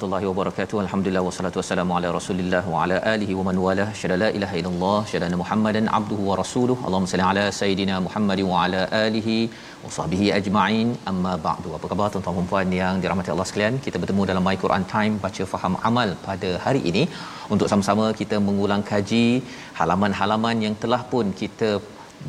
Warahmatullahi wabarakatuh. Alhamdulillah wassalatu wassalamu ala Rasulillah wa ala alihi wa man walah. Syada la ilaha illallah, syada Muhammadan abduhu wa rasuluh. Allahumma salli ala sayidina Muhammad wa ala alihi wa sahbihi ajma'in. Amma ba'du. Apa khabar tuan-tuan dan puan yang dirahmati Allah sekalian? Kita bertemu dalam My Quran Time baca faham amal pada hari ini untuk sama-sama kita mengulang kaji halaman-halaman yang telah pun kita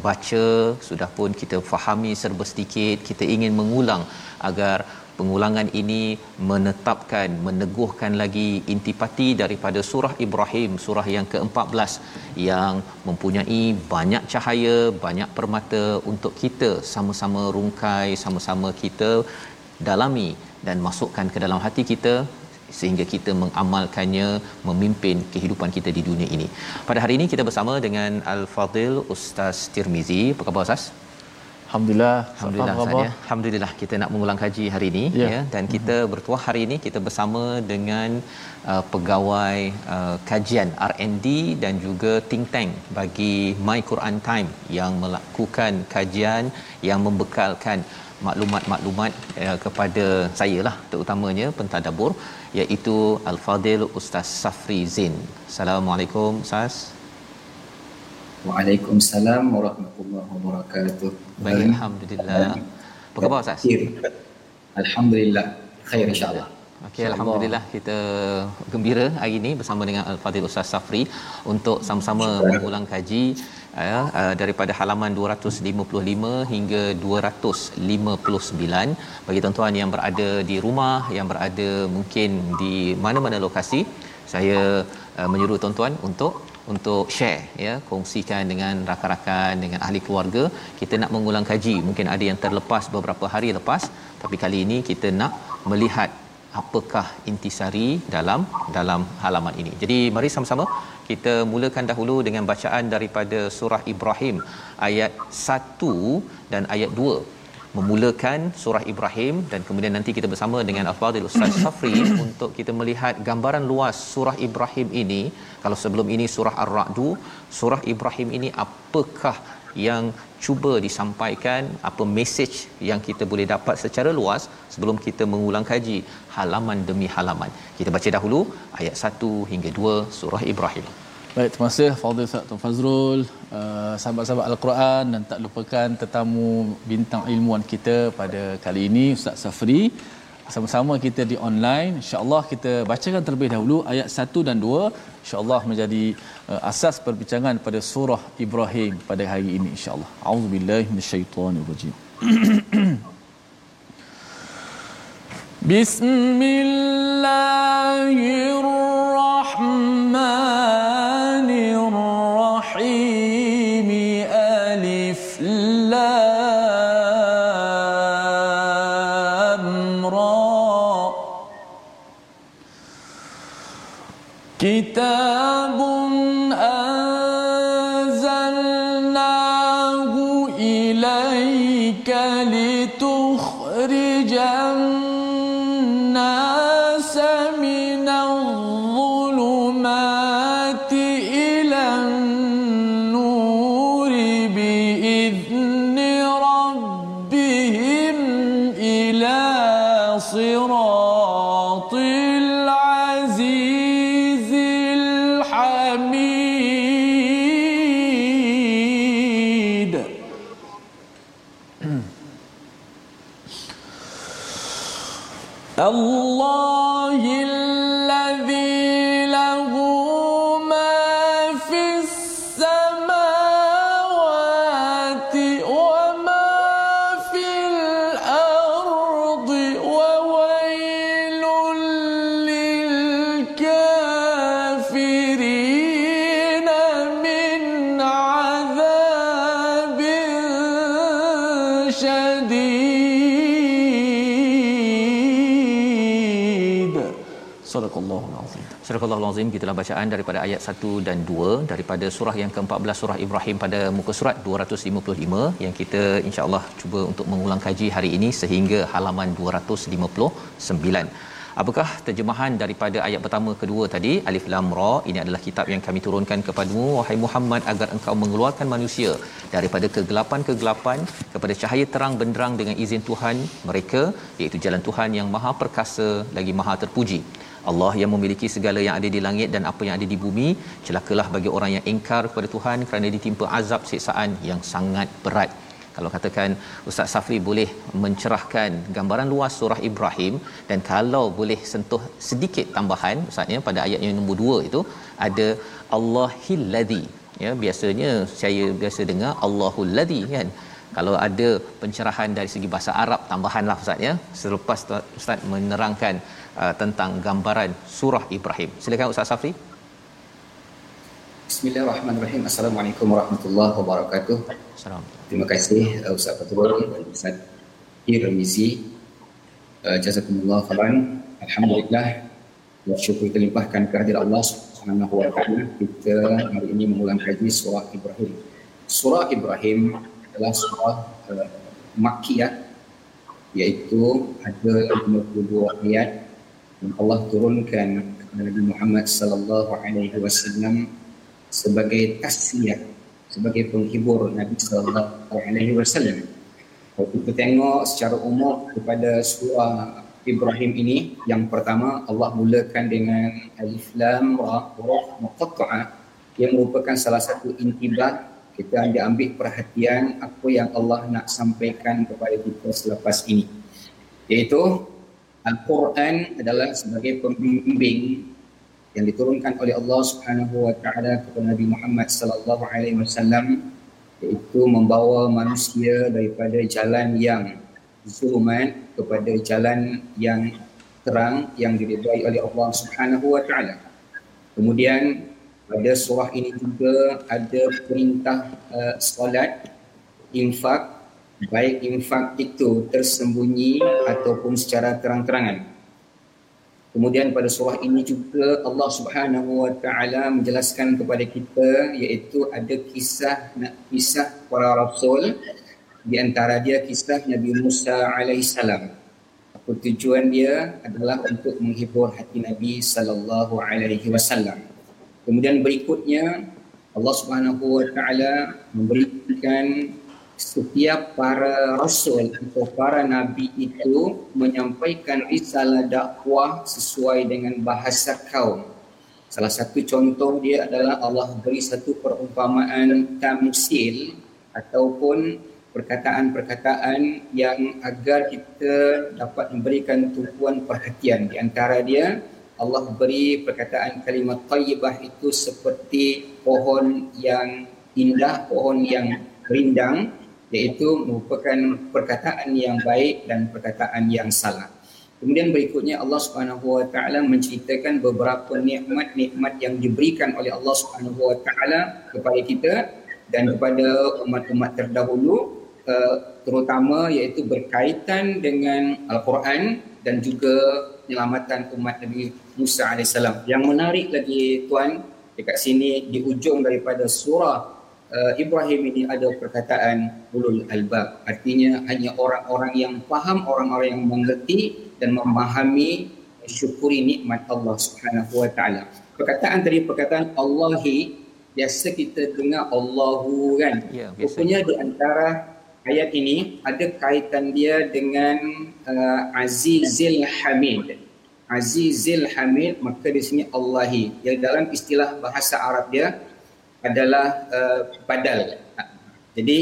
baca, sudah pun kita fahami serba sedikit. Kita ingin mengulang agar pengulangan ini menetapkan meneguhkan lagi intipati daripada surah Ibrahim surah yang ke-14 yang mempunyai banyak cahaya banyak permata untuk kita sama-sama rungkai sama-sama kita dalami dan masukkan ke dalam hati kita sehingga kita mengamalkannya memimpin kehidupan kita di dunia ini. Pada hari ini kita bersama dengan Al-Fadil Ustaz Tirmizi. Apa khabar Ustaz? Alhamdulillah. Alhamdulillah saja. Alhamdulillah kita nak mengulang kaji hari ini Ya. ya dan kita bertuah hari ini kita bersama dengan uh, pegawai uh, kajian R&D dan juga think tank bagi My Quran Time yang melakukan kajian yang membekalkan maklumat-maklumat uh, kepada saya lah terutamanya pentadabbur iaitu Al-Fadil Ustaz Safri Zain. Assalamualaikum Ustaz. Waalaikumsalam warahmatullahi wabarakatuh. Baik alhamdulillah. Apa khabar Ustaz? Alhamdulillah. Khair insya-Allah. Okey alhamdulillah kita gembira hari ini bersama dengan Al-Fadhil Ustaz Safri untuk sama-sama mengulang kaji ya, uh, daripada halaman 255 hingga 259 bagi tuan-tuan yang berada di rumah yang berada mungkin di mana-mana lokasi saya uh, menyuruh tuan-tuan untuk untuk share ya kongsikan dengan rakan-rakan dengan ahli keluarga. Kita nak mengulang kaji. Mungkin ada yang terlepas beberapa hari lepas tapi kali ini kita nak melihat apakah intisari dalam dalam halaman ini. Jadi mari sama-sama kita mulakan dahulu dengan bacaan daripada surah Ibrahim ayat 1 dan ayat 2 memulakan surah Ibrahim dan kemudian nanti kita bersama dengan Al-Fadhil Ustaz Safri untuk kita melihat gambaran luas surah Ibrahim ini kalau sebelum ini surah Ar-Ra'd surah Ibrahim ini apakah yang cuba disampaikan apa mesej yang kita boleh dapat secara luas sebelum kita mengulang kaji halaman demi halaman. Kita baca dahulu ayat 1 hingga 2 surah Ibrahim. Baik, terima kasih Fadil Tuan Fazrul, uh, sahabat-sahabat Al-Quran dan tak lupakan tetamu bintang ilmuwan kita pada kali ini Ustaz Safri sama-sama kita di online. Insyaallah kita bacakan terlebih dahulu ayat 1 dan 2 insyaallah menjadi uh, asas perbincangan pada surah Ibrahim pada hari ini insyaallah. Auzubillahi minasyaitonirrajim bismillahirrahmanirrahim. الله Astagfirullahalazim gitulah bacaan daripada ayat 1 dan 2 daripada surah yang ke-14 surah Ibrahim pada muka surat 255 yang kita insyaallah cuba untuk mengulang kaji hari ini sehingga halaman 259. Apakah terjemahan daripada ayat pertama kedua tadi Alif Lam Ra ini adalah kitab yang kami turunkan kepadamu wahai Muhammad agar engkau mengeluarkan manusia daripada kegelapan-kegelapan kepada cahaya terang benderang dengan izin Tuhan mereka iaitu jalan Tuhan yang maha perkasa lagi maha terpuji Allah yang memiliki segala yang ada di langit dan apa yang ada di bumi. Celakalah bagi orang yang ingkar kepada Tuhan kerana ditimpa azab siksaan yang sangat berat. Kalau katakan Ustaz Safri boleh mencerahkan gambaran luas surah Ibrahim dan kalau boleh sentuh sedikit tambahan Ustaz ya pada ayat yang nombor 2 itu ada Allahil ladzi ya biasanya saya biasa dengar Allahul ladzi kan? Kalau ada pencerahan dari segi bahasa Arab tambahanlah Ustaz ya selepas Ustaz menerangkan uh, tentang gambaran surah Ibrahim silakan Ustaz Safri Bismillahirrahmanirrahim. Assalamualaikum warahmatullahi wabarakatuh. Salam. Terima kasih uh, Ustaz Fatul dan Ustaz Irmizi. Uh, jazakumullah khairan. Alhamdulillah. Bersyukur kita limpahkan kehadiran Allah Subhanahu wa taala. Kita hari ini mengulang kaji surah Ibrahim. Surah Ibrahim adalah surah uh, Makkiyah iaitu ada 52 ayat yang Allah turunkan kepada Nabi Muhammad sallallahu alaihi wasallam sebagai tasliyah sebagai penghibur Nabi sallallahu alaihi wasallam. Kalau kita tengok secara umum kepada surah Ibrahim ini yang pertama Allah mulakan dengan alif lam ra huruf muqatta'ah yang merupakan salah satu intibah kita ambil ambil perhatian apa yang Allah nak sampaikan kepada kita selepas ini iaitu Al-Quran adalah sebagai pembimbing yang diturunkan oleh Allah Subhanahu wa taala kepada Nabi Muhammad sallallahu alaihi wasallam iaitu membawa manusia daripada jalan yang zulumat kepada jalan yang terang yang diridai oleh Allah Subhanahu wa taala. Kemudian pada surah ini juga ada perintah uh, solat infak baik infak itu tersembunyi ataupun secara terang-terangan. Kemudian pada surah ini juga Allah Subhanahu wa taala menjelaskan kepada kita iaitu ada kisah kisah para rasul di antara dia kisah Nabi Musa alaihissalam. Tujuan dia adalah untuk menghibur hati Nabi sallallahu alaihi wasallam. Kemudian berikutnya Allah Subhanahu wa taala memberikan setiap para rasul atau para nabi itu menyampaikan risalah dakwah sesuai dengan bahasa kaum. Salah satu contoh dia adalah Allah beri satu perumpamaan tamsil ataupun perkataan-perkataan yang agar kita dapat memberikan tumpuan perhatian. Di antara dia Allah beri perkataan kalimat tayyibah itu seperti pohon yang indah, pohon yang rindang iaitu merupakan perkataan yang baik dan perkataan yang salah. Kemudian berikutnya Allah Subhanahu wa taala menceritakan beberapa nikmat-nikmat yang diberikan oleh Allah Subhanahu wa taala kepada kita dan kepada umat-umat terdahulu uh, terutama iaitu berkaitan dengan Al-Quran dan juga penyelamatan umat Nabi Musa AS. Yang menarik lagi tuan dekat sini di ujung daripada surah uh, Ibrahim ini ada perkataan ulul albab. Artinya hanya orang-orang yang faham orang-orang yang mengerti dan memahami syukuri nikmat Allah Subhanahu wa taala. Perkataan tadi perkataan Allahi biasa kita dengar Allahu kan? Ya, rupanya di antara ayat ini ada kaitan dia dengan uh, Azizil Hamid. Azizil Hamid maka di sini Allahi. Yang dalam istilah bahasa Arab dia adalah uh, badal. Jadi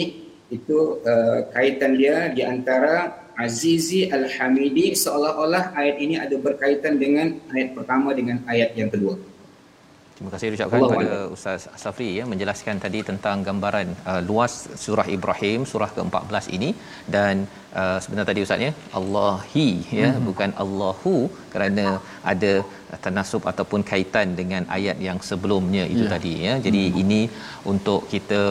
itu uh, kaitan dia di antara Azizi Al-Hamidi seolah-olah ayat ini ada berkaitan dengan ayat pertama dengan ayat yang kedua. Terima kasih ucapkan kepada Ustaz Safri ya menjelaskan tadi tentang gambaran uh, luas surah Ibrahim surah ke-14 ini dan uh, sebentar tadi ustaz ya Allahi ya hmm. bukan Allahu kerana ada tanasub ataupun kaitan dengan ayat yang sebelumnya itu yeah. tadi ya. Jadi hmm. ini untuk kita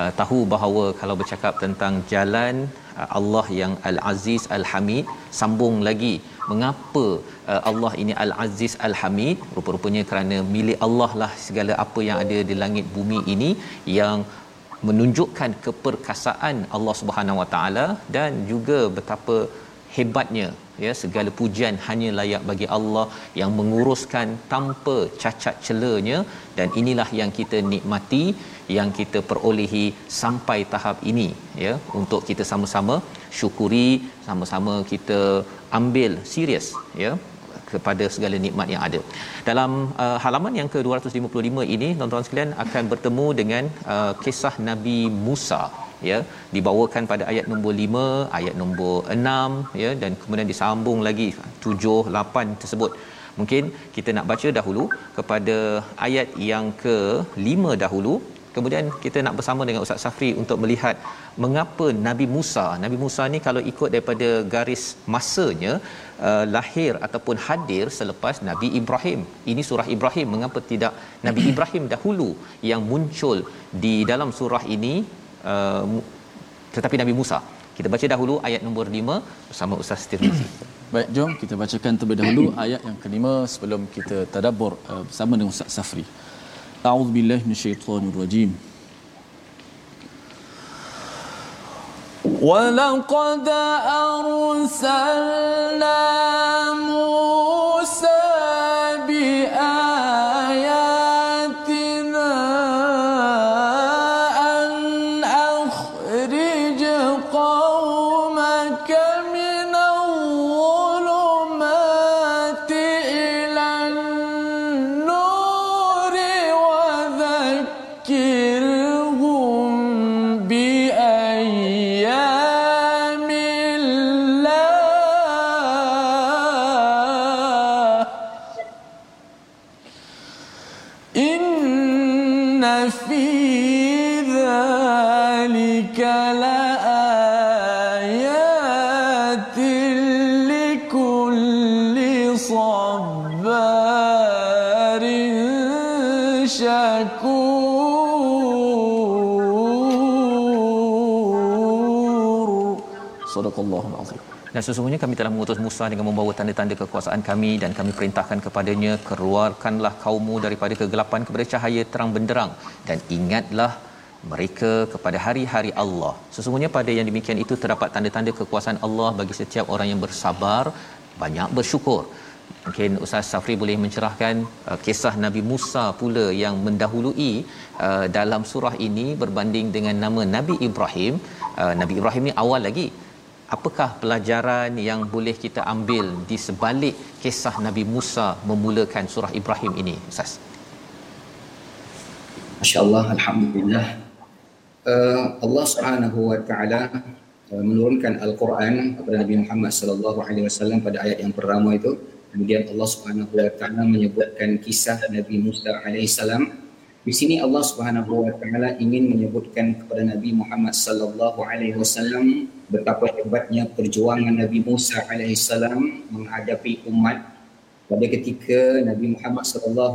uh, tahu bahawa kalau bercakap tentang jalan uh, Allah yang Al-Aziz Al-Hamid sambung lagi mengapa uh, Allah ini Al-Aziz Al-Hamid. Rupa-rupanya kerana milik Allah lah segala apa yang ada di langit bumi ini yang menunjukkan keperkasaan Allah Subhanahu Wa Taala dan juga betapa hebatnya ya segala pujian hanya layak bagi Allah yang menguruskan tanpa cacat celanya. Dan inilah yang kita nikmati yang kita perolehi sampai tahap ini ya untuk kita sama-sama syukuri sama-sama kita ambil serius ya kepada segala nikmat yang ada. Dalam uh, halaman yang ke-255 ini tuan-tuan sekalian akan bertemu dengan uh, kisah Nabi Musa ya dibawakan pada ayat nombor 5, ayat nombor 6 ya dan kemudian disambung lagi 7, 8 tersebut. Mungkin kita nak baca dahulu kepada ayat yang ke-5 dahulu Kemudian kita nak bersama dengan Ustaz Safri untuk melihat mengapa Nabi Musa, Nabi Musa ni kalau ikut daripada garis masanya uh, lahir ataupun hadir selepas Nabi Ibrahim. Ini surah Ibrahim. Mengapa tidak Nabi Ibrahim dahulu yang muncul di dalam surah ini uh, tetapi Nabi Musa. Kita baca dahulu ayat nombor 5 bersama Ustaz Tirmizi. Baik, jom kita bacakan terlebih dahulu ayat yang kelima sebelum kita tadabbur uh, bersama dengan Ustaz Safri. A'udzubillahi minasyaitonirrajim. ولقد أرسلنا موسى Sadaqallahul azim. Dan sesungguhnya kami telah mengutus Musa dengan membawa tanda-tanda kekuasaan kami dan kami perintahkan kepadanya keluarkanlah kaummu daripada kegelapan kepada cahaya terang benderang dan ingatlah mereka kepada hari-hari Allah. Sesungguhnya pada yang demikian itu terdapat tanda-tanda kekuasaan Allah bagi setiap orang yang bersabar, banyak bersyukur. Mungkin Ustaz Safri boleh mencerahkan uh, kisah Nabi Musa pula yang mendahului uh, dalam surah ini berbanding dengan nama Nabi Ibrahim. Uh, Nabi Ibrahim ni awal lagi apakah pelajaran yang boleh kita ambil di sebalik kisah Nabi Musa memulakan surah Ibrahim ini Ustaz? Masya-Allah alhamdulillah. Uh, Allah Subhanahu wa taala uh, menurunkan al-Quran kepada Nabi Muhammad sallallahu alaihi wasallam pada ayat yang pertama itu. Kemudian Allah Subhanahu wa taala menyebutkan kisah Nabi Musa alaihi salam. Di sini Allah Subhanahu wa taala ingin menyebutkan kepada Nabi Muhammad sallallahu alaihi wasallam betapa hebatnya perjuangan Nabi Musa alaihissalam menghadapi umat pada ketika Nabi Muhammad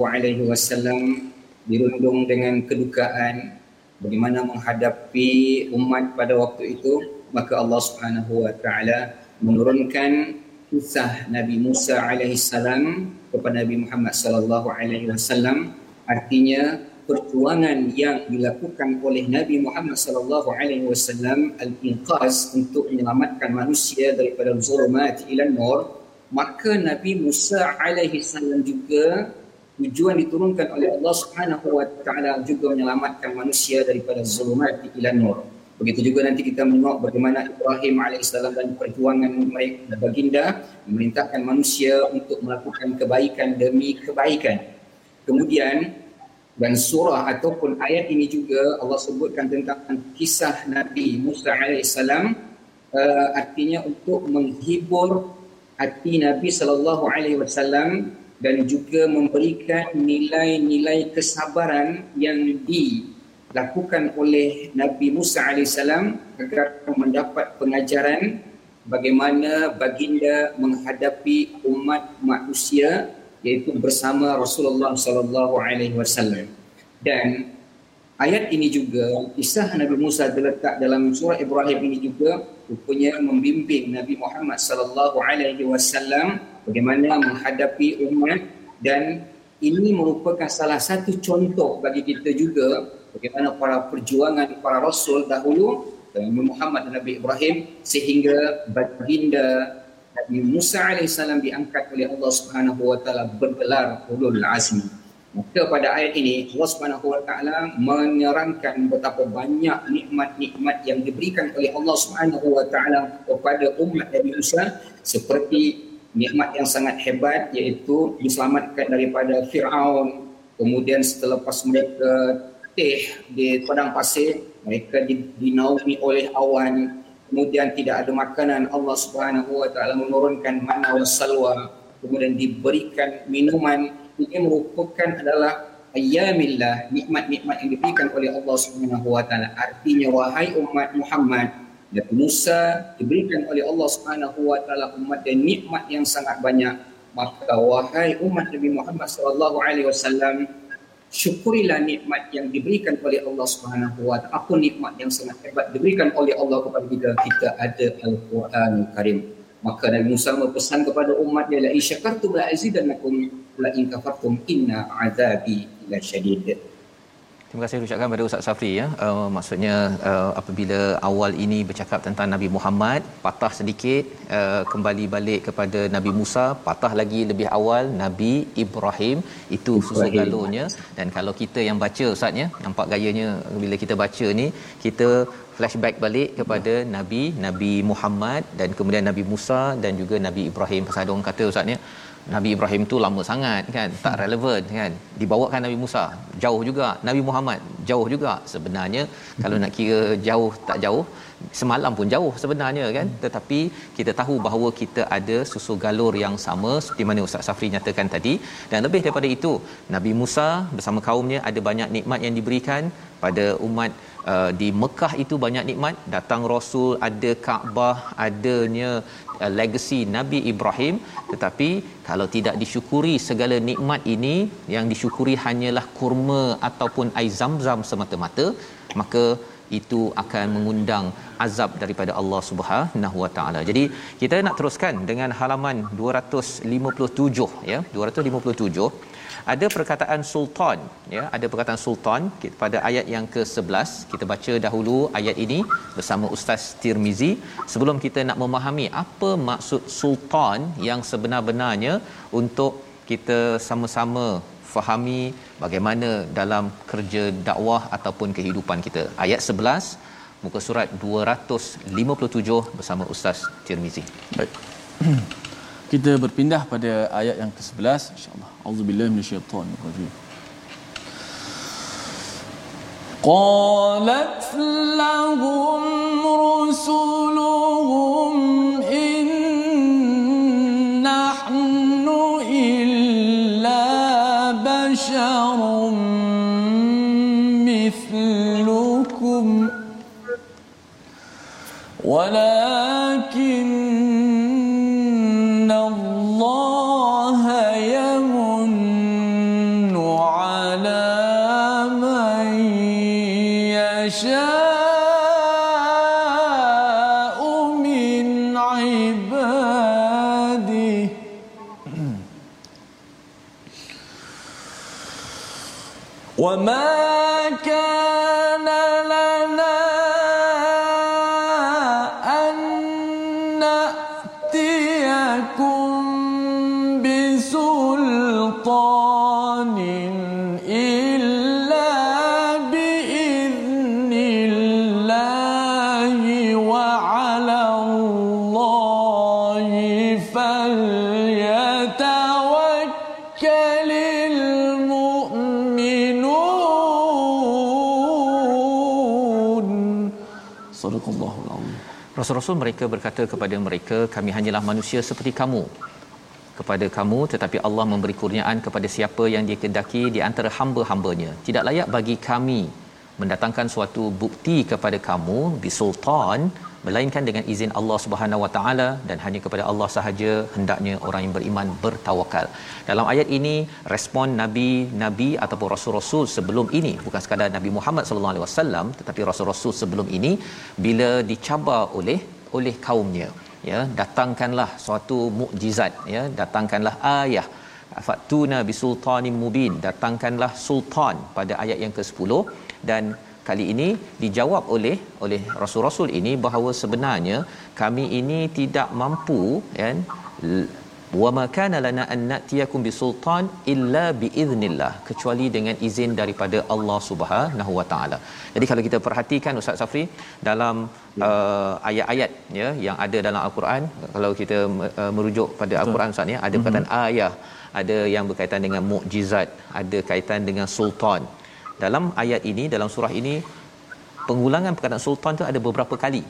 alaihi wasallam dirundung dengan kedukaan bagaimana menghadapi umat pada waktu itu maka Allah Subhanahu wa taala menurunkan kisah Nabi Musa alaihissalam kepada Nabi Muhammad sallallahu alaihi wasallam. Artinya perjuangan yang dilakukan oleh Nabi Muhammad sallallahu alaihi wasallam al-inqaz untuk menyelamatkan manusia daripada zulumat ila nur maka Nabi Musa alaihi salam juga tujuan diturunkan oleh Allah Subhanahu wa taala juga menyelamatkan manusia daripada zulumat ila nur begitu juga nanti kita menengok bagaimana Ibrahim alaihissalam dan perjuangan mereka baginda memerintahkan manusia untuk melakukan kebaikan demi kebaikan. Kemudian dan surah ataupun ayat ini juga Allah sebutkan tentang kisah Nabi Musa alaihissalam uh, artinya untuk menghibur hati Nabi sallallahu alaihi wasallam dan juga memberikan nilai-nilai kesabaran yang dilakukan oleh Nabi Musa alaihissalam agar mendapat pengajaran bagaimana baginda menghadapi umat manusia iaitu bersama Rasulullah sallallahu alaihi wasallam. Dan ayat ini juga kisah Nabi Musa terletak dalam surah Ibrahim ini juga rupanya membimbing Nabi Muhammad sallallahu alaihi wasallam bagaimana menghadapi umat dan ini merupakan salah satu contoh bagi kita juga bagaimana para perjuangan para rasul dahulu Nabi Muhammad dan Nabi Ibrahim sehingga baginda Nabi Musa alaihissalam diangkat oleh Allah Subhanahu wa taala bergelar ulul azmi. Maka pada ayat ini Allah Subhanahu wa taala menyerangkan betapa banyak nikmat-nikmat yang diberikan oleh Allah Subhanahu wa taala kepada umat Nabi Musa seperti nikmat yang sangat hebat iaitu diselamatkan daripada Firaun kemudian setelah mereka teh di padang pasir mereka dinaungi oleh awan kemudian tidak ada makanan Allah Subhanahu wa taala menurunkan mana wa salwa kemudian diberikan minuman ini merupakan adalah ayyamillah nikmat-nikmat yang diberikan oleh Allah Subhanahu wa taala. Artinya wahai umat Muhammad Nabi Musa diberikan oleh Allah Subhanahu wa taala umat dan nikmat yang sangat banyak. Maka wahai umat Nabi Muhammad sallallahu alaihi wasallam syukurilah nikmat yang diberikan oleh Allah Subhanahu wa taala. Apa nikmat yang sangat hebat diberikan oleh Allah kepada kita? Kita ada Al-Quran Karim. Maka Nabi Musa berpesan kepada umat dia la isyakartum la azidannakum la in kafartum inna azabi la syadid. Terima kasih ucapkan pada Ustaz Safri ya. Uh, maksudnya uh, apabila awal ini bercakap tentang Nabi Muhammad, patah sedikit uh, kembali balik kepada Nabi Musa, patah lagi lebih awal Nabi Ibrahim. Itu susu galurnya dan kalau kita yang baca Ustaz ya, nampak gayanya bila kita baca ni, kita flashback balik kepada Nabi Nabi Muhammad dan kemudian Nabi Musa dan juga Nabi Ibrahim. Pasal ada orang kata Ustaz ya, Nabi Ibrahim tu lama sangat kan tak hmm. relevan kan. Dibawakan Nabi Musa jauh juga. Nabi Muhammad jauh juga. Sebenarnya kalau nak kira jauh tak jauh semalam pun jauh sebenarnya kan. Hmm. tetapi kita tahu bahawa kita ada susu galur yang sama seperti mana Ustaz Safri nyatakan tadi. Dan lebih daripada itu Nabi Musa bersama kaumnya ada banyak nikmat yang diberikan. Pada umat uh, di Mekah itu banyak nikmat. Datang rasul ada Kaabah adanya legacy Nabi Ibrahim tetapi kalau tidak disyukuri segala nikmat ini yang disyukuri hanyalah kurma ataupun air zam-zam semata-mata maka itu akan mengundang azab daripada Allah Subhanahu Wa Taala. Jadi kita nak teruskan dengan halaman 257 ya 257 ada perkataan sultan ya. Ada perkataan sultan pada ayat yang ke-11 kita baca dahulu ayat ini bersama ustaz Tirmizi. Sebelum kita nak memahami apa maksud sultan yang sebenar-benarnya untuk kita sama-sama fahami bagaimana dalam kerja dakwah ataupun kehidupan kita. Ayat 11 muka surat 257 bersama ustaz Tirmizi. Baik kita berpindah pada ayat yang ke-11 insyaallah auzubillahi minasyaitanir rajim qalat lahum rusuluhum in nahnu illa basharum mithlukum ولكن Rasul-rasul mereka berkata kepada mereka kami hanyalah manusia seperti kamu kepada kamu tetapi Allah memberi kurniaan kepada siapa yang dia kedaki di antara hamba-hambanya tidak layak bagi kami mendatangkan suatu bukti kepada kamu bisultan melainkan dengan izin Allah Subhanahu Wa Taala dan hanya kepada Allah sahaja hendaknya orang yang beriman bertawakal. Dalam ayat ini respon nabi-nabi ataupun rasul-rasul sebelum ini bukan sekadar Nabi Muhammad sallallahu alaihi wasallam tetapi rasul-rasul sebelum ini bila dicabar oleh oleh kaumnya ya datangkanlah suatu mukjizat ya datangkanlah ayah. Fatuna bisultanin mubin. Datangkanlah sultan pada ayat yang ke-10 dan kali ini dijawab oleh oleh rasul-rasul ini bahawa sebenarnya kami ini tidak mampu kan wa ma kana lana an natiyakum bisultan illa biiznillah kecuali dengan izin daripada Allah Subhanahu wa taala. Jadi kalau kita perhatikan Ustaz Safri dalam uh, ayat-ayat ya yang ada dalam al-Quran kalau kita uh, merujuk pada al-Quran Ustaz ya ada perkataan mm-hmm. ayah, ada yang berkaitan dengan mukjizat, ada kaitan dengan sultan. Dalam ayat ini dalam surah ini pengulangan perkataan sultan tu ada beberapa kali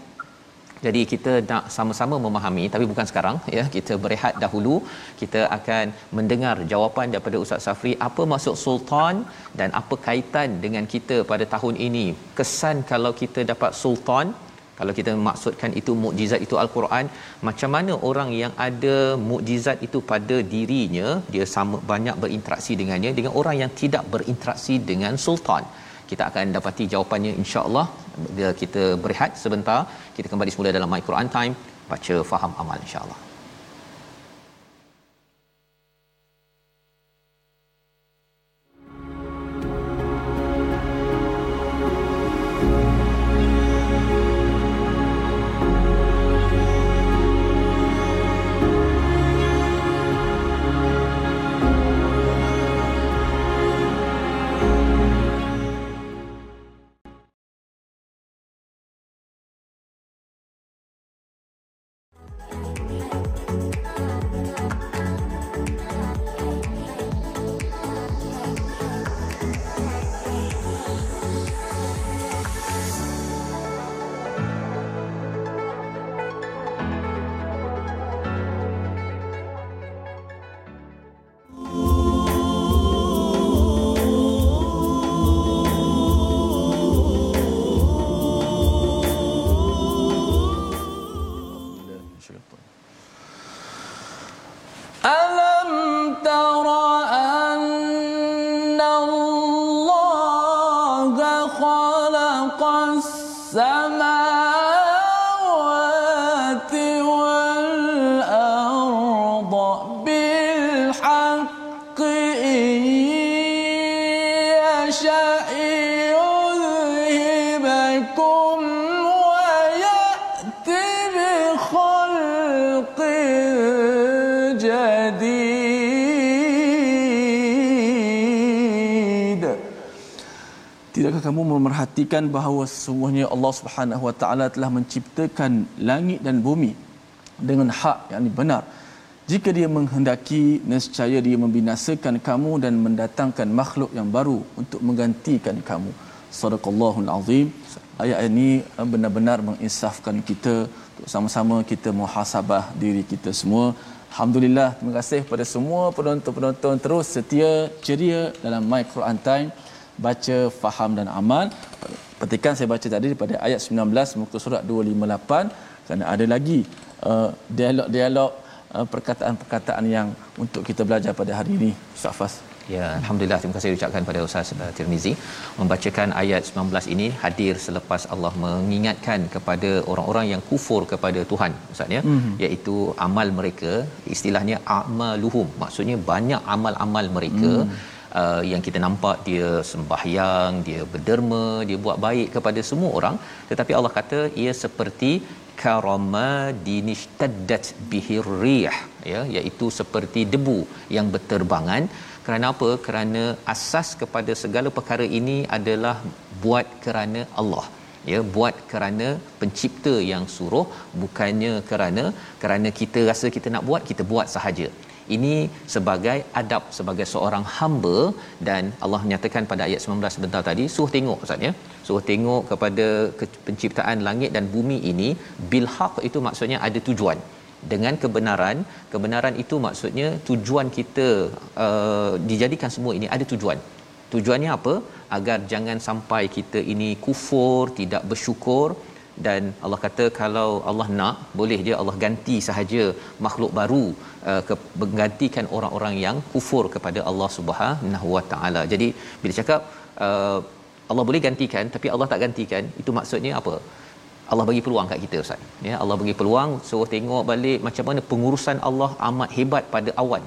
jadi kita nak sama-sama memahami tapi bukan sekarang ya. Kita berehat dahulu. Kita akan mendengar jawapan daripada Ustaz Safri. Apa maksud sultan dan apa kaitan dengan kita pada tahun ini? Kesan kalau kita dapat sultan kalau kita maksudkan itu mukjizat itu al-Quran macam mana orang yang ada mukjizat itu pada dirinya dia sama banyak berinteraksi dengannya dengan orang yang tidak berinteraksi dengan sultan? Kita akan dapati jawapannya insya-Allah bila kita berehat sebentar kita kembali semula dalam my Quran time. Baca faham amal insya-Allah memerhatikan bahawa sesungguhnya Allah Subhanahu Wa Taala telah menciptakan langit dan bumi dengan hak yang benar. Jika dia menghendaki nescaya dia membinasakan kamu dan mendatangkan makhluk yang baru untuk menggantikan kamu. Sadaqallahul azim. Ayat ini benar-benar menginsafkan kita untuk sama-sama kita muhasabah diri kita semua. Alhamdulillah, terima kasih kepada semua penonton-penonton terus setia ceria dalam My Quran Time baca faham dan amal. Petikan saya baca tadi daripada ayat 19 muka surat 258 kerana ada lagi uh, dialog-dialog uh, perkataan-perkataan yang untuk kita belajar pada hari ini Ustaz Ya, alhamdulillah. Terima kasih ucapkan pada Ustaz uh, Tirmizi. Membacakan ayat 19 ini hadir selepas Allah mengingatkan kepada orang-orang yang kufur kepada Tuhan Ustaz ya, mm-hmm. iaitu amal mereka istilahnya amaluhum. Maksudnya banyak amal-amal mereka mm uh, yang kita nampak dia sembahyang, dia berderma, dia buat baik kepada semua orang, tetapi Allah kata ia seperti karama dinishtaddat bihir rih ya iaitu seperti debu yang berterbangan. Kerana apa? Kerana asas kepada segala perkara ini adalah buat kerana Allah ya buat kerana pencipta yang suruh bukannya kerana kerana kita rasa kita nak buat kita buat sahaja ini sebagai adab sebagai seorang hamba dan Allah menyatakan pada ayat 19 sebentar tadi suruh tengok ustaz ya. Suruh tengok kepada penciptaan langit dan bumi ini bil itu maksudnya ada tujuan. Dengan kebenaran kebenaran itu maksudnya tujuan kita uh, dijadikan semua ini ada tujuan. Tujuannya apa? Agar jangan sampai kita ini kufur tidak bersyukur dan Allah kata kalau Allah nak boleh dia Allah ganti sahaja makhluk baru uh, ke, menggantikan orang-orang yang kufur kepada Allah Subhanahu Wa Taala. Jadi bila cakap uh, Allah boleh gantikan tapi Allah tak gantikan itu maksudnya apa? Allah bagi peluang kat kita ustaz. Ya, Allah bagi peluang suruh tengok balik macam mana pengurusan Allah amat hebat pada awan.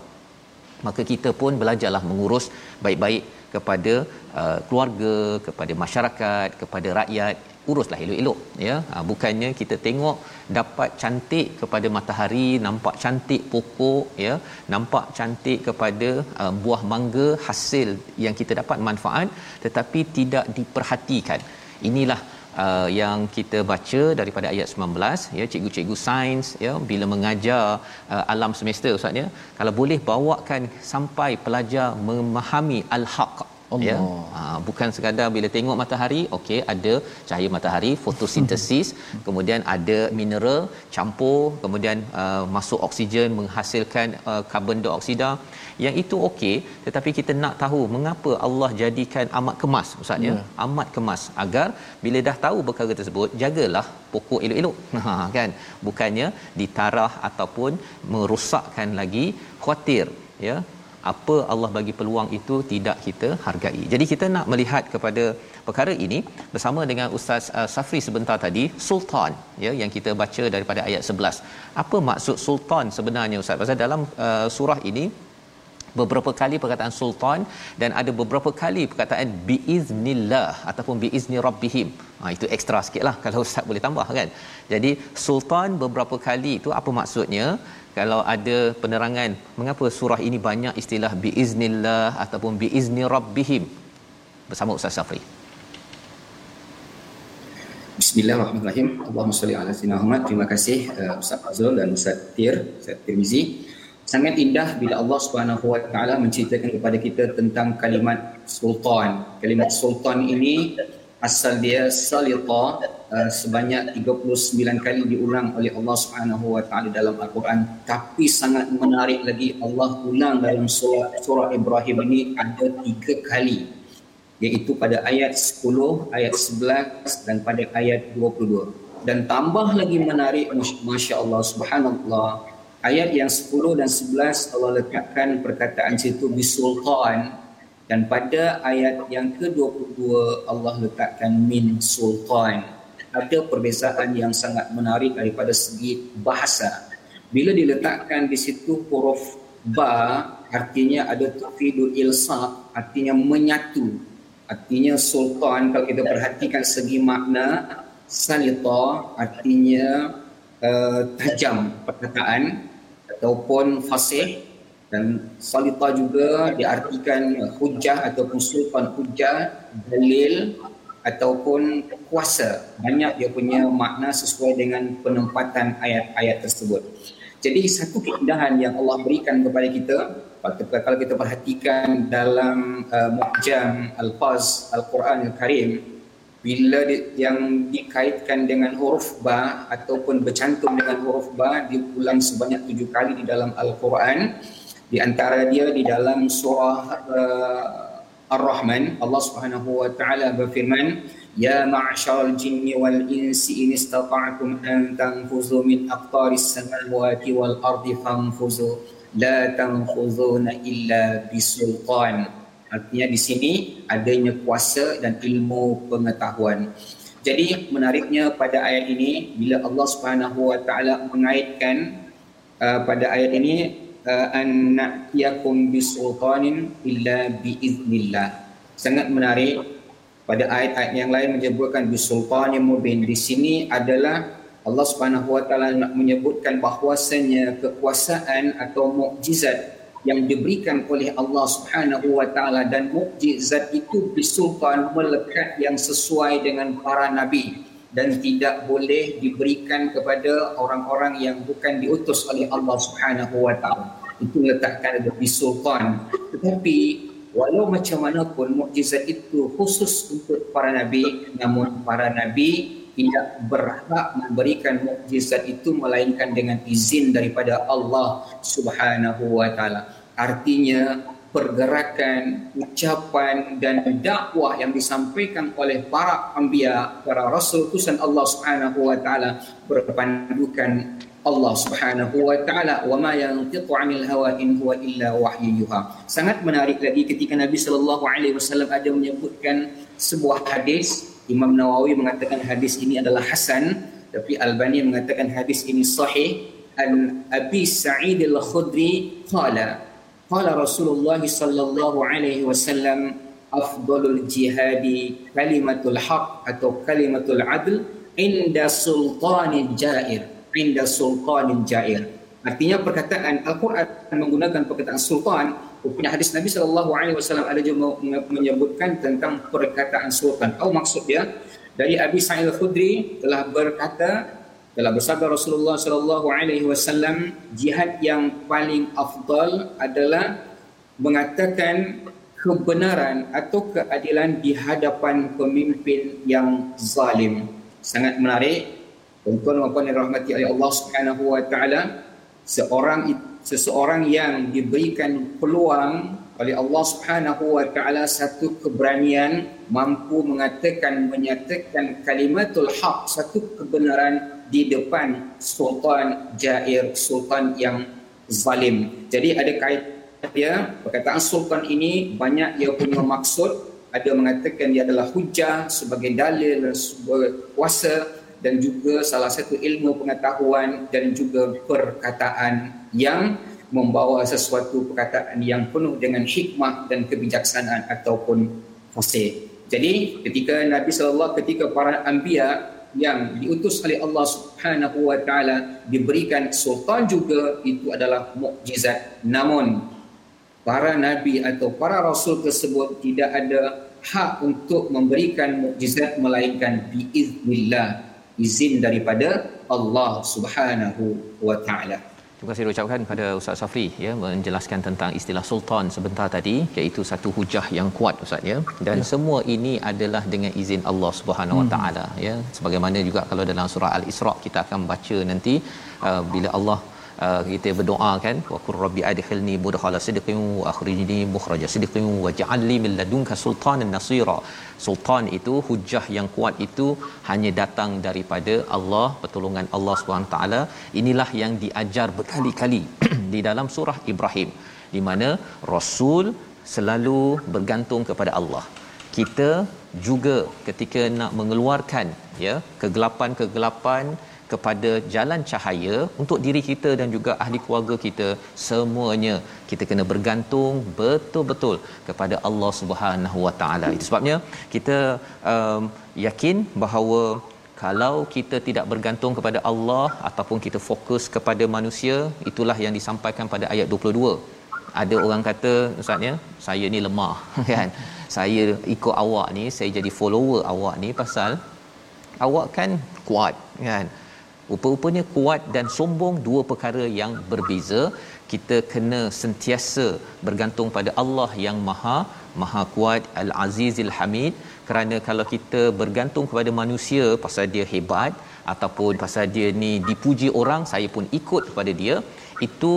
Maka kita pun belajarlah mengurus baik-baik kepada uh, keluarga, kepada masyarakat, kepada rakyat uruslah elok-elok ya. Ha, bukannya kita tengok dapat cantik kepada matahari nampak cantik pokok ya. Nampak cantik kepada uh, buah mangga hasil yang kita dapat manfaat tetapi tidak diperhatikan. Inilah Uh, yang kita baca daripada ayat 19 ya. Cikgu-cikgu sains ya bila mengajar uh, alam semester ustaz ya. Kalau boleh bawakan sampai pelajar memahami al-haq Allah. ya ha, bukan sekadar bila tengok matahari okey ada cahaya matahari fotosintesis hmm. kemudian ada mineral campur kemudian uh, masuk oksigen menghasilkan uh, karbon dioksida. Yang itu okey tetapi kita nak tahu mengapa Allah jadikan amat kemas ustaz ya? Yeah. amat kemas. Agar bila dah tahu perkara tersebut jagalah pokok elok-elok. Ha kan? Bukannya ditarah ataupun merosakkan lagi khuatir ya apa Allah bagi peluang itu tidak kita hargai. Jadi kita nak melihat kepada perkara ini bersama dengan Ustaz uh, Safri sebentar tadi sultan ya yang kita baca daripada ayat 11. Apa maksud sultan sebenarnya Ustaz? Pasal dalam uh, surah ini beberapa kali perkataan sultan dan ada beberapa kali perkataan biiznillah ataupun biizni rabbihim. Ha itu ekstra sikitlah kalau ustaz boleh tambah kan. Jadi sultan beberapa kali itu apa maksudnya? kalau ada penerangan mengapa surah ini banyak istilah biiznillah ataupun biizni rabbihim bersama Ustaz Safri. Bismillahirrahmanirrahim. Allahumma salli ala sayyidina Muhammad. Terima kasih uh, Ustaz Fazrul dan Ustaz Tir, Ustaz Tirmizi. Sangat indah bila Allah Subhanahu wa taala menceritakan kepada kita tentang kalimat sultan. Kalimat sultan ini asal dia salita uh, sebanyak 39 kali diulang oleh Allah Subhanahu wa taala dalam al-Quran tapi sangat menarik lagi Allah ulang dalam surah surah Ibrahim ini ada tiga kali iaitu pada ayat 10 ayat 11 dan pada ayat 22 dan tambah lagi menarik masya-Allah subhanallah ayat yang 10 dan 11 Allah letakkan perkataan situ bisultan dan pada ayat yang ke-22 Allah letakkan min sultan. Ada perbezaan yang sangat menarik daripada segi bahasa. Bila diletakkan di situ huruf ba artinya ada tufidul ilsaq artinya menyatu. Artinya sultan kalau kita perhatikan segi makna salita artinya uh, tajam perkataan ataupun fasih dan salita juga diartikan hujah ataupun sultan hujah dalil ataupun kuasa. Banyak dia punya makna sesuai dengan penempatan ayat-ayat tersebut. Jadi satu keindahan yang Allah berikan kepada kita kalau kita perhatikan dalam uh, mu'jam al-faz al-Quran al-Karim bila di, yang dikaitkan dengan huruf ba ataupun bercantum dengan huruf ba diulang sebanyak tujuh kali di dalam al-Quran. Di antara dia di dalam surah uh, Ar-Rahman Allah Subhanahu wa taala berfirman ya ma'syaral jinni wal insi in istata'tum an tanfuzu min aqtaris samawati wal ardi fanfuzu. La tanfuzuna illa bisultan artinya di sini adanya kuasa dan ilmu pengetahuan jadi menariknya pada ayat ini bila Allah Subhanahu wa taala mengaitkan uh, pada ayat ini Uh, an na'tiyakum bisultanin illa biiznillah. Sangat menarik pada ayat-ayat yang lain menyebutkan bisultanin mubin. Di sini adalah Allah Subhanahu wa taala menyebutkan bahwasanya kekuasaan atau mukjizat yang diberikan oleh Allah Subhanahu wa taala dan mukjizat itu bisultan melekat yang sesuai dengan para nabi dan tidak boleh diberikan kepada orang-orang yang bukan diutus oleh Allah Subhanahu wa taala. itu meletakkan ada di sultan tetapi walau macam mana pun mukjizat itu khusus untuk para nabi namun para nabi tidak berhak memberikan mukjizat itu melainkan dengan izin daripada Allah Subhanahu wa taala artinya pergerakan, ucapan dan dakwah yang disampaikan oleh para anbiya, para rasul utusan Allah Subhanahu wa taala berpandukan Allah Subhanahu wa taala wa ma yantiqu 'anil hawa in huwa illa wahyuha. Sangat menarik lagi ketika Nabi sallallahu alaihi wasallam ada menyebutkan sebuah hadis, Imam Nawawi mengatakan hadis ini adalah hasan, tapi Albani mengatakan hadis ini sahih. An Abi Sa'id al-Khudri qala Qala Rasulullah sallallahu alaihi wasallam afdalul jihadi kalimatul haq atau kalimatul adl inda sultanin jair inda sultanin jair artinya perkataan Al-Quran menggunakan perkataan sultan punya hadis Nabi sallallahu alaihi wasallam ada juga menyebutkan tentang perkataan sultan atau maksud dia dari Abi Sa'id Al-Khudri telah berkata dalam bersabda Rasulullah sallallahu alaihi wasallam jihad yang paling afdal adalah mengatakan kebenaran atau keadilan di hadapan pemimpin yang zalim. Sangat menarik. Tuan-tuan dan puan yang rahmati oleh Allah Subhanahu wa taala, seorang seseorang yang diberikan peluang oleh Allah Subhanahu wa taala satu keberanian mampu mengatakan menyatakan kalimatul haq satu kebenaran di depan sultan jair sultan yang zalim. Jadi ada kait dia perkataan sultan ini banyak ia punya maksud. Ada mengatakan dia adalah hujah sebagai dalil sebagai kuasa dan juga salah satu ilmu pengetahuan dan juga perkataan yang membawa sesuatu perkataan yang penuh dengan hikmah dan kebijaksanaan ataupun fasih. Jadi ketika Nabi sallallahu ketika para anbiya yang diutus oleh Allah Subhanahu wa taala diberikan sultan juga itu adalah mukjizat namun para nabi atau para rasul tersebut tidak ada hak untuk memberikan mukjizat melainkan biiznillah izin daripada Allah Subhanahu wa taala Terima kasih ucapkan pada Ustaz Safri ya menjelaskan tentang istilah sultan sebentar tadi iaitu satu hujah yang kuat Ustaz ya dan ya. semua ini adalah dengan izin Allah Subhanahu Wa hmm. taala ya sebagaimana juga kalau dalam surah Al-Isra kita akan baca nanti uh, bila Allah uh, kita berdoa kan wa qur rabbi adkhilni mudkhala sidqin wa akhrijni mukhraja sidqin wa ja'alni min ladunka sultanan nasira. Sultan itu hujah yang kuat itu hanya datang daripada Allah pertolongan Allah Subhanahu taala. Inilah yang diajar berkali-kali di dalam surah Ibrahim di mana rasul selalu bergantung kepada Allah. Kita juga ketika nak mengeluarkan ya kegelapan-kegelapan kepada jalan cahaya untuk diri kita dan juga ahli keluarga kita semuanya. Kita kena bergantung betul-betul kepada Allah Subhanahu Wa Taala. Itu sebabnya kita um, yakin bahawa kalau kita tidak bergantung kepada Allah ataupun kita fokus kepada manusia itulah yang disampaikan pada ayat 22 ada orang kata ustaznya saya ni lemah kan? Saya ikut awak ni saya jadi follower awak ni pasal awak kan kuat kan Rupa-rupanya kuat dan sombong dua perkara yang berbeza. Kita kena sentiasa bergantung pada Allah yang Maha Maha Kuat Al-Azizil Hamid kerana kalau kita bergantung kepada manusia pasal dia hebat ataupun pasal dia ni dipuji orang saya pun ikut kepada dia itu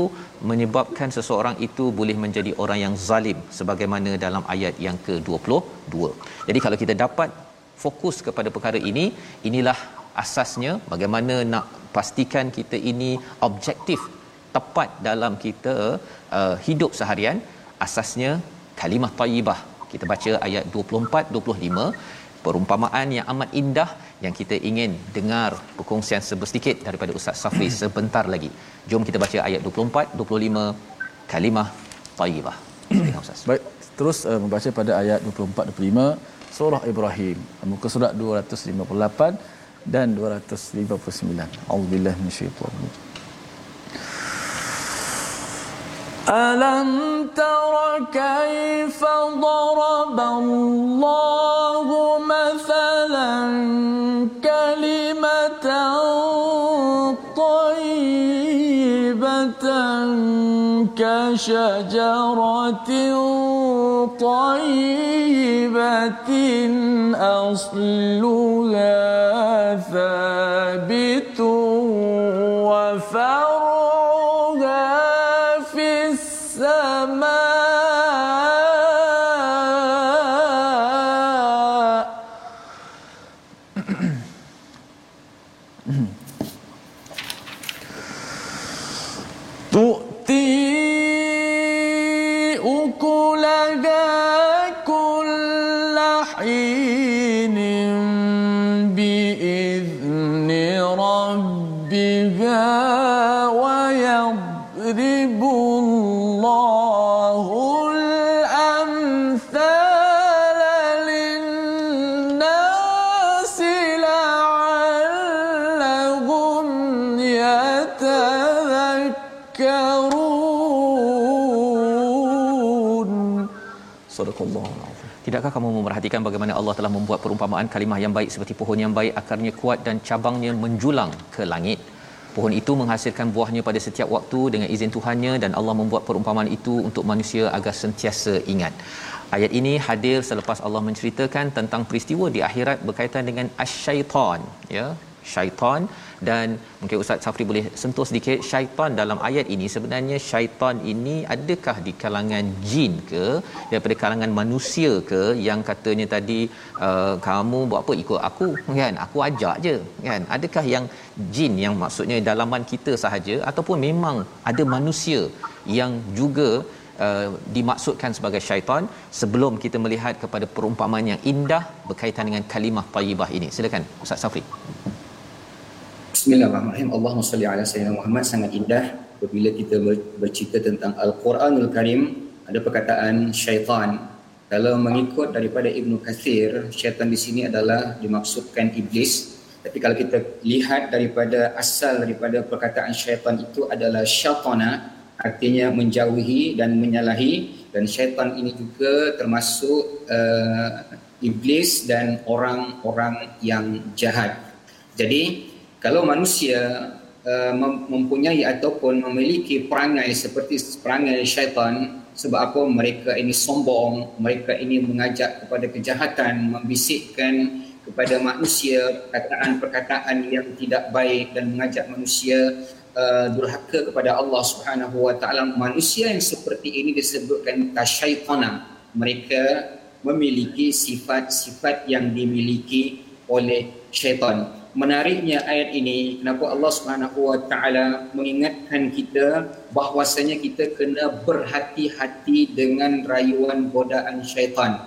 menyebabkan seseorang itu boleh menjadi orang yang zalim sebagaimana dalam ayat yang ke-22. Jadi kalau kita dapat fokus kepada perkara ini inilah asasnya bagaimana nak pastikan kita ini objektif tepat dalam kita uh, hidup seharian. Asasnya kalimah tayyibah. Kita baca ayat 24 25 perumpamaan yang amat indah yang kita ingin dengar perkongsian sedikit daripada Ustaz Safri sebentar lagi. Jom kita baca ayat 24 25 kalimah tayyibah. Ustaz. Baik terus uh, membaca pada ayat 24 25 surah Ibrahim muka surat 258 dan 259. Auzubillahi minasyaitonir rajim. ألم تر كيف ضرب الله مثلا كلمة كشجرة طيبة أصلها ثابت Tidakkah kamu memerhatikan bagaimana Allah telah membuat perumpamaan kalimah yang baik seperti pohon yang baik akarnya kuat dan cabangnya menjulang ke langit. Pohon itu menghasilkan buahnya pada setiap waktu dengan izin Tuhannya dan Allah membuat perumpamaan itu untuk manusia agar sentiasa ingat. Ayat ini hadir selepas Allah menceritakan tentang peristiwa di akhirat berkaitan dengan asyaitan ya syaitan. Dan mungkin Ustaz Safri boleh sentuh sedikit syaitan dalam ayat ini sebenarnya syaitan ini adakah di kalangan jin ke? Daripada kalangan manusia ke? Yang katanya tadi uh, kamu buat apa? Ikut aku kan? Aku ajak je kan? Adakah yang jin yang maksudnya dalaman kita sahaja? Ataupun memang ada manusia yang juga Uh, dimaksudkan sebagai syaitan? Sebelum kita melihat kepada perumpamaan yang indah berkaitan dengan kalimah tayyibah ini. Silakan Ustaz Safri Bismillahirrahmanirrahim. Allahumma salli ala sayyidina Muhammad sangat indah apabila kita bercerita tentang Al-Quranul Karim ada perkataan syaitan. Kalau mengikut daripada Ibnu Kathir, syaitan di sini adalah dimaksudkan iblis. Tapi kalau kita lihat daripada asal daripada perkataan syaitan itu adalah syaitana, artinya menjauhi dan menyalahi dan syaitan ini juga termasuk uh, iblis dan orang-orang yang jahat. Jadi kalau manusia uh, mempunyai ataupun memiliki perangai seperti perangai syaitan sebab apa? Mereka ini sombong, mereka ini mengajak kepada kejahatan, membisikkan kepada manusia perkataan-perkataan yang tidak baik dan mengajak manusia uh, durhaka kepada Allah Subhanahu wa taala. Manusia yang seperti ini disebutkan kasyaitana mereka memiliki sifat-sifat yang dimiliki oleh syaitan menariknya ayat ini kenapa Allah Subhanahu wa taala mengingatkan kita bahwasanya kita kena berhati-hati dengan rayuan godaan syaitan.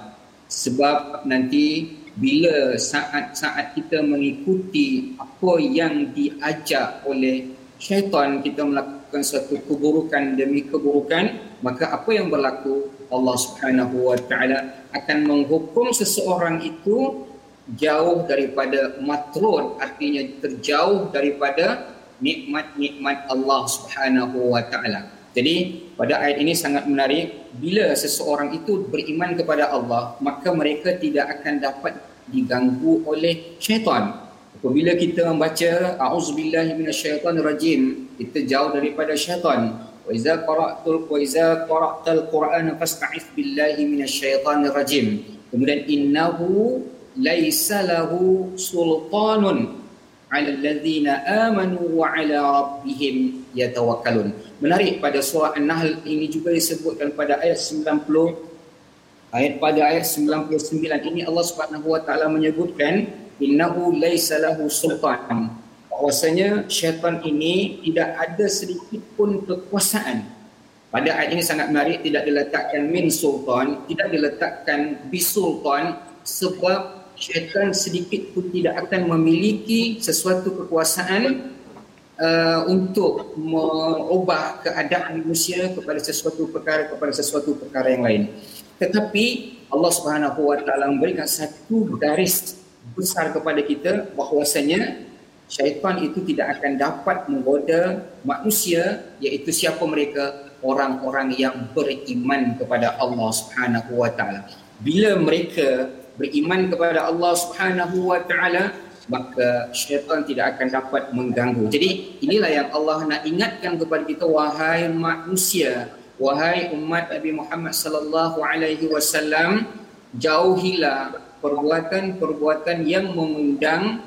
Sebab nanti bila saat-saat kita mengikuti apa yang diajak oleh syaitan kita melakukan suatu keburukan demi keburukan maka apa yang berlaku? Allah Subhanahu wa taala akan menghukum seseorang itu jauh daripada matrud artinya terjauh daripada nikmat-nikmat Allah Subhanahu wa taala. Jadi pada ayat ini sangat menarik bila seseorang itu beriman kepada Allah maka mereka tidak akan dapat diganggu oleh syaitan. Apabila kita membaca auzubillahi minasyaitonirrajim kita jauh daripada syaitan. Wa iza qara'tul wa iza qara'tal Qur'ana fasta'idz billahi minasyaitonirrajim. Kemudian innahu laisa lahu sultanun 'ala alladhina amanu wa 'ala rabbihim yatawakkalun. Menarik pada surah An-Nahl ini juga disebutkan pada ayat 90 ayat pada ayat 99 ini Allah Subhanahu wa taala menyebutkan innahu laisa lahu sultan. Bahwasanya syaitan ini tidak ada sedikit pun kekuasaan. Pada ayat ini sangat menarik tidak diletakkan min sultan, tidak diletakkan bisultan sebab syaitan sedikit pun tidak akan memiliki sesuatu kekuasaan uh, untuk mengubah keadaan manusia kepada sesuatu perkara kepada sesuatu perkara yang lain. Tetapi Allah Subhanahu Wa Taala memberikan satu garis besar kepada kita bahwasanya syaitan itu tidak akan dapat menggoda manusia iaitu siapa mereka orang-orang yang beriman kepada Allah Subhanahu Wa Taala. Bila mereka beriman kepada Allah Subhanahu wa taala maka syaitan tidak akan dapat mengganggu. Jadi inilah yang Allah nak ingatkan kepada kita wahai manusia, wahai umat Nabi Muhammad sallallahu alaihi wasallam, jauhilah perbuatan-perbuatan yang mengundang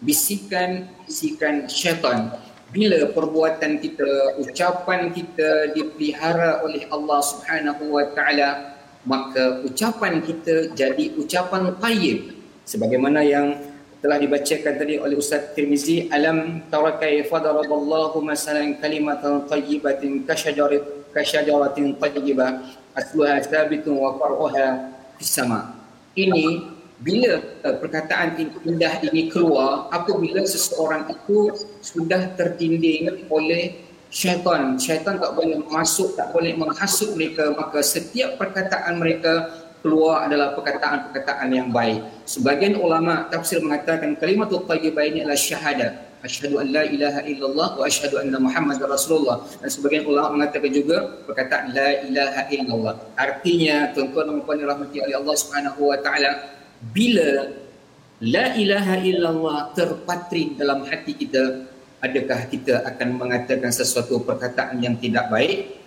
bisikan-bisikan syaitan. Bila perbuatan kita, ucapan kita dipelihara oleh Allah Subhanahu wa taala, maka ucapan kita jadi ucapan tayyib. Sebagaimana yang telah dibacakan tadi oleh Ustaz Tirmizi alam tara kayfa daraballahu masalan kalimatan tayyibatin kasyajaratin kasyajaratin tayyibah asluha thabitun wa far'uha fis sama ini bila perkataan indah ini keluar apabila seseorang itu sudah tertinding oleh syaitan syaitan tak boleh masuk tak boleh menghasut mereka maka setiap perkataan mereka keluar adalah perkataan-perkataan yang baik. Sebagian ulama tafsir mengatakan kalimat thayyibah ini adalah syahadah. Asyhadu an la ilaha illallah wa asyhadu anna Muhammadar Rasulullah. Dan sebagian ulama mengatakan juga perkataan la ilaha illallah. Artinya tuan-tuan dan puan rahmati oleh Allah Subhanahu wa taala bila la ilaha illallah terpatri dalam hati kita adakah kita akan mengatakan sesuatu perkataan yang tidak baik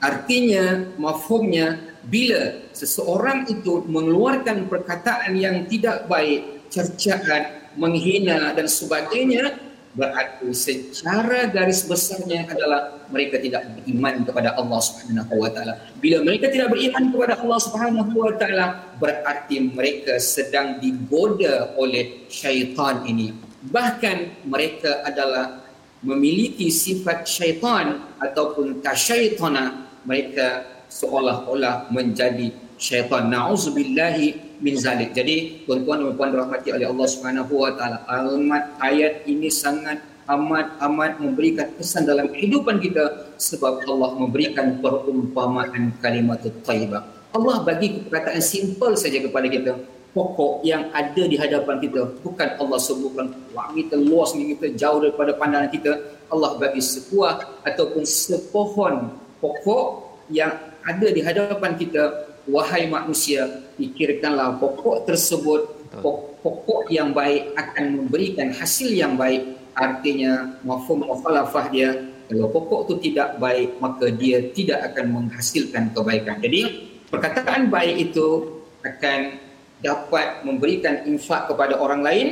artinya mafhumnya bila seseorang itu mengeluarkan perkataan yang tidak baik, cercaan, menghina dan sebagainya, berarti secara garis besarnya adalah mereka tidak beriman kepada Allah Subhanahu wa taala. Bila mereka tidak beriman kepada Allah Subhanahu wa taala, berarti mereka sedang digoda oleh syaitan ini. Bahkan mereka adalah memiliki sifat syaitan ataupun tasyaitana mereka seolah-olah menjadi syaitan. Nauzubillahi min zalik. Jadi tuan-tuan dan puan rahmati oleh Allah Subhanahu wa taala, ayat ini sangat amat amat memberikan kesan dalam kehidupan kita sebab Allah memberikan perumpamaan kalimat thayyibah. Allah bagi perkataan simple saja kepada kita. Pokok yang ada di hadapan kita bukan Allah sebutkan langit luas ni kita jauh daripada pandangan kita. Allah bagi sebuah ataupun sepohon pokok yang ada di hadapan kita. Wahai manusia fikirkanlah pokok tersebut. Pokok yang baik akan memberikan hasil yang baik. Artinya mafhum mukhalafah dia kalau pokok itu tidak baik maka dia tidak akan menghasilkan kebaikan. Jadi perkataan baik itu akan dapat memberikan infak kepada orang lain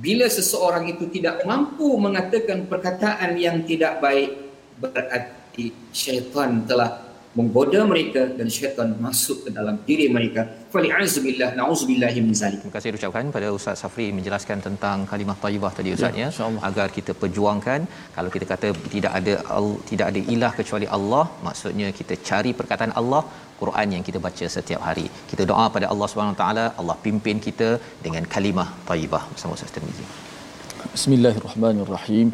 bila seseorang itu tidak mampu mengatakan perkataan yang tidak baik berarti syaitan telah menggoda mereka dan syaitan masuk ke dalam diri mereka. Fali'azubillah na'uzubillahi min zalik. Terima kasih ucapkan pada Ustaz Safri menjelaskan tentang kalimah tayyibah tadi Ustaz ya, ya. agar kita perjuangkan. Kalau kita kata tidak ada tidak ada ilah kecuali Allah maksudnya kita cari perkataan Allah Quran yang kita baca setiap hari. Kita doa pada Allah Subhanahu taala Allah pimpin kita dengan kalimah tayyibah. Bersama Ustaz Tirmizi. Bismillahirrahmanirrahim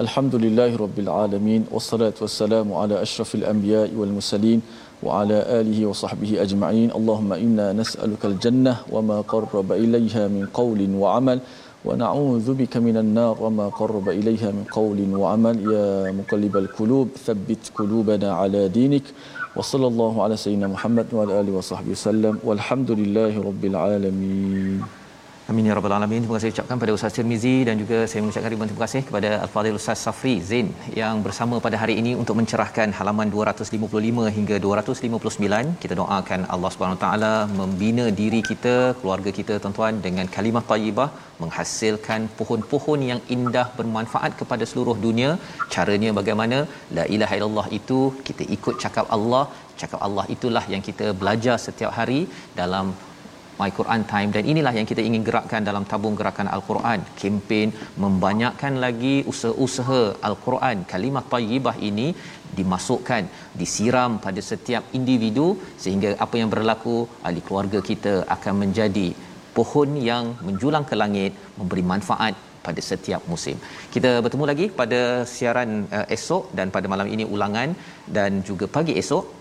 الحمد لله رب العالمين والصلاة والسلام على أشرف الأنبياء والمرسلين وعلى آله وصحبه أجمعين اللهم إنا نسألك الجنة وما قرب إليها من قول وعمل ونعوذ بك من النار وما قرب إليها من قول وعمل يا مقلب القلوب ثبت قلوبنا على دينك وصلى الله على سيدنا محمد وعلى آله وصحبه وسلم والحمد لله رب العالمين Amin ya rabbal alamin. Terima kasih ucapkan pada Ustaz Tirmizi dan juga saya mengucapkan ribuan terima kasih kepada Al-Fadhil Ustaz Safri Zain yang bersama pada hari ini untuk mencerahkan halaman 255 hingga 259. Kita doakan Allah Subhanahu taala membina diri kita, keluarga kita tuan-tuan dengan kalimah thayyibah menghasilkan pohon-pohon yang indah bermanfaat kepada seluruh dunia. Caranya bagaimana? La ilaha illallah itu kita ikut cakap Allah. Cakap Allah itulah yang kita belajar setiap hari dalam My Quran Time. Dan inilah yang kita ingin gerakkan dalam tabung gerakan Al-Quran. Kempen membanyakkan lagi usaha-usaha Al-Quran. Kalimat tayyibah ini dimasukkan disiram pada setiap individu sehingga apa yang berlaku ahli keluarga kita akan menjadi pohon yang menjulang ke langit memberi manfaat pada setiap musim. Kita bertemu lagi pada siaran uh, esok dan pada malam ini ulangan dan juga pagi esok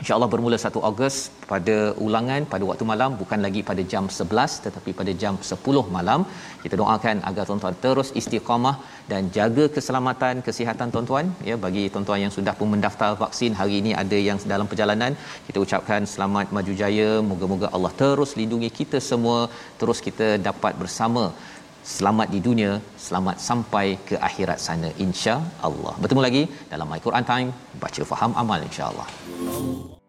InsyaAllah bermula 1 Ogos pada ulangan pada waktu malam bukan lagi pada jam 11 tetapi pada jam 10 malam. Kita doakan agar tuan-tuan terus istiqamah dan jaga keselamatan kesihatan tuan-tuan. Ya bagi tuan-tuan yang sudah pun mendaftar vaksin hari ini ada yang dalam perjalanan. Kita ucapkan selamat maju jaya. Moga-moga Allah terus lindungi kita semua. Terus kita dapat bersama selamat di dunia selamat sampai ke akhirat sana insya Allah. Bertemu lagi dalam my Quran time. Baca faham amal insya Allah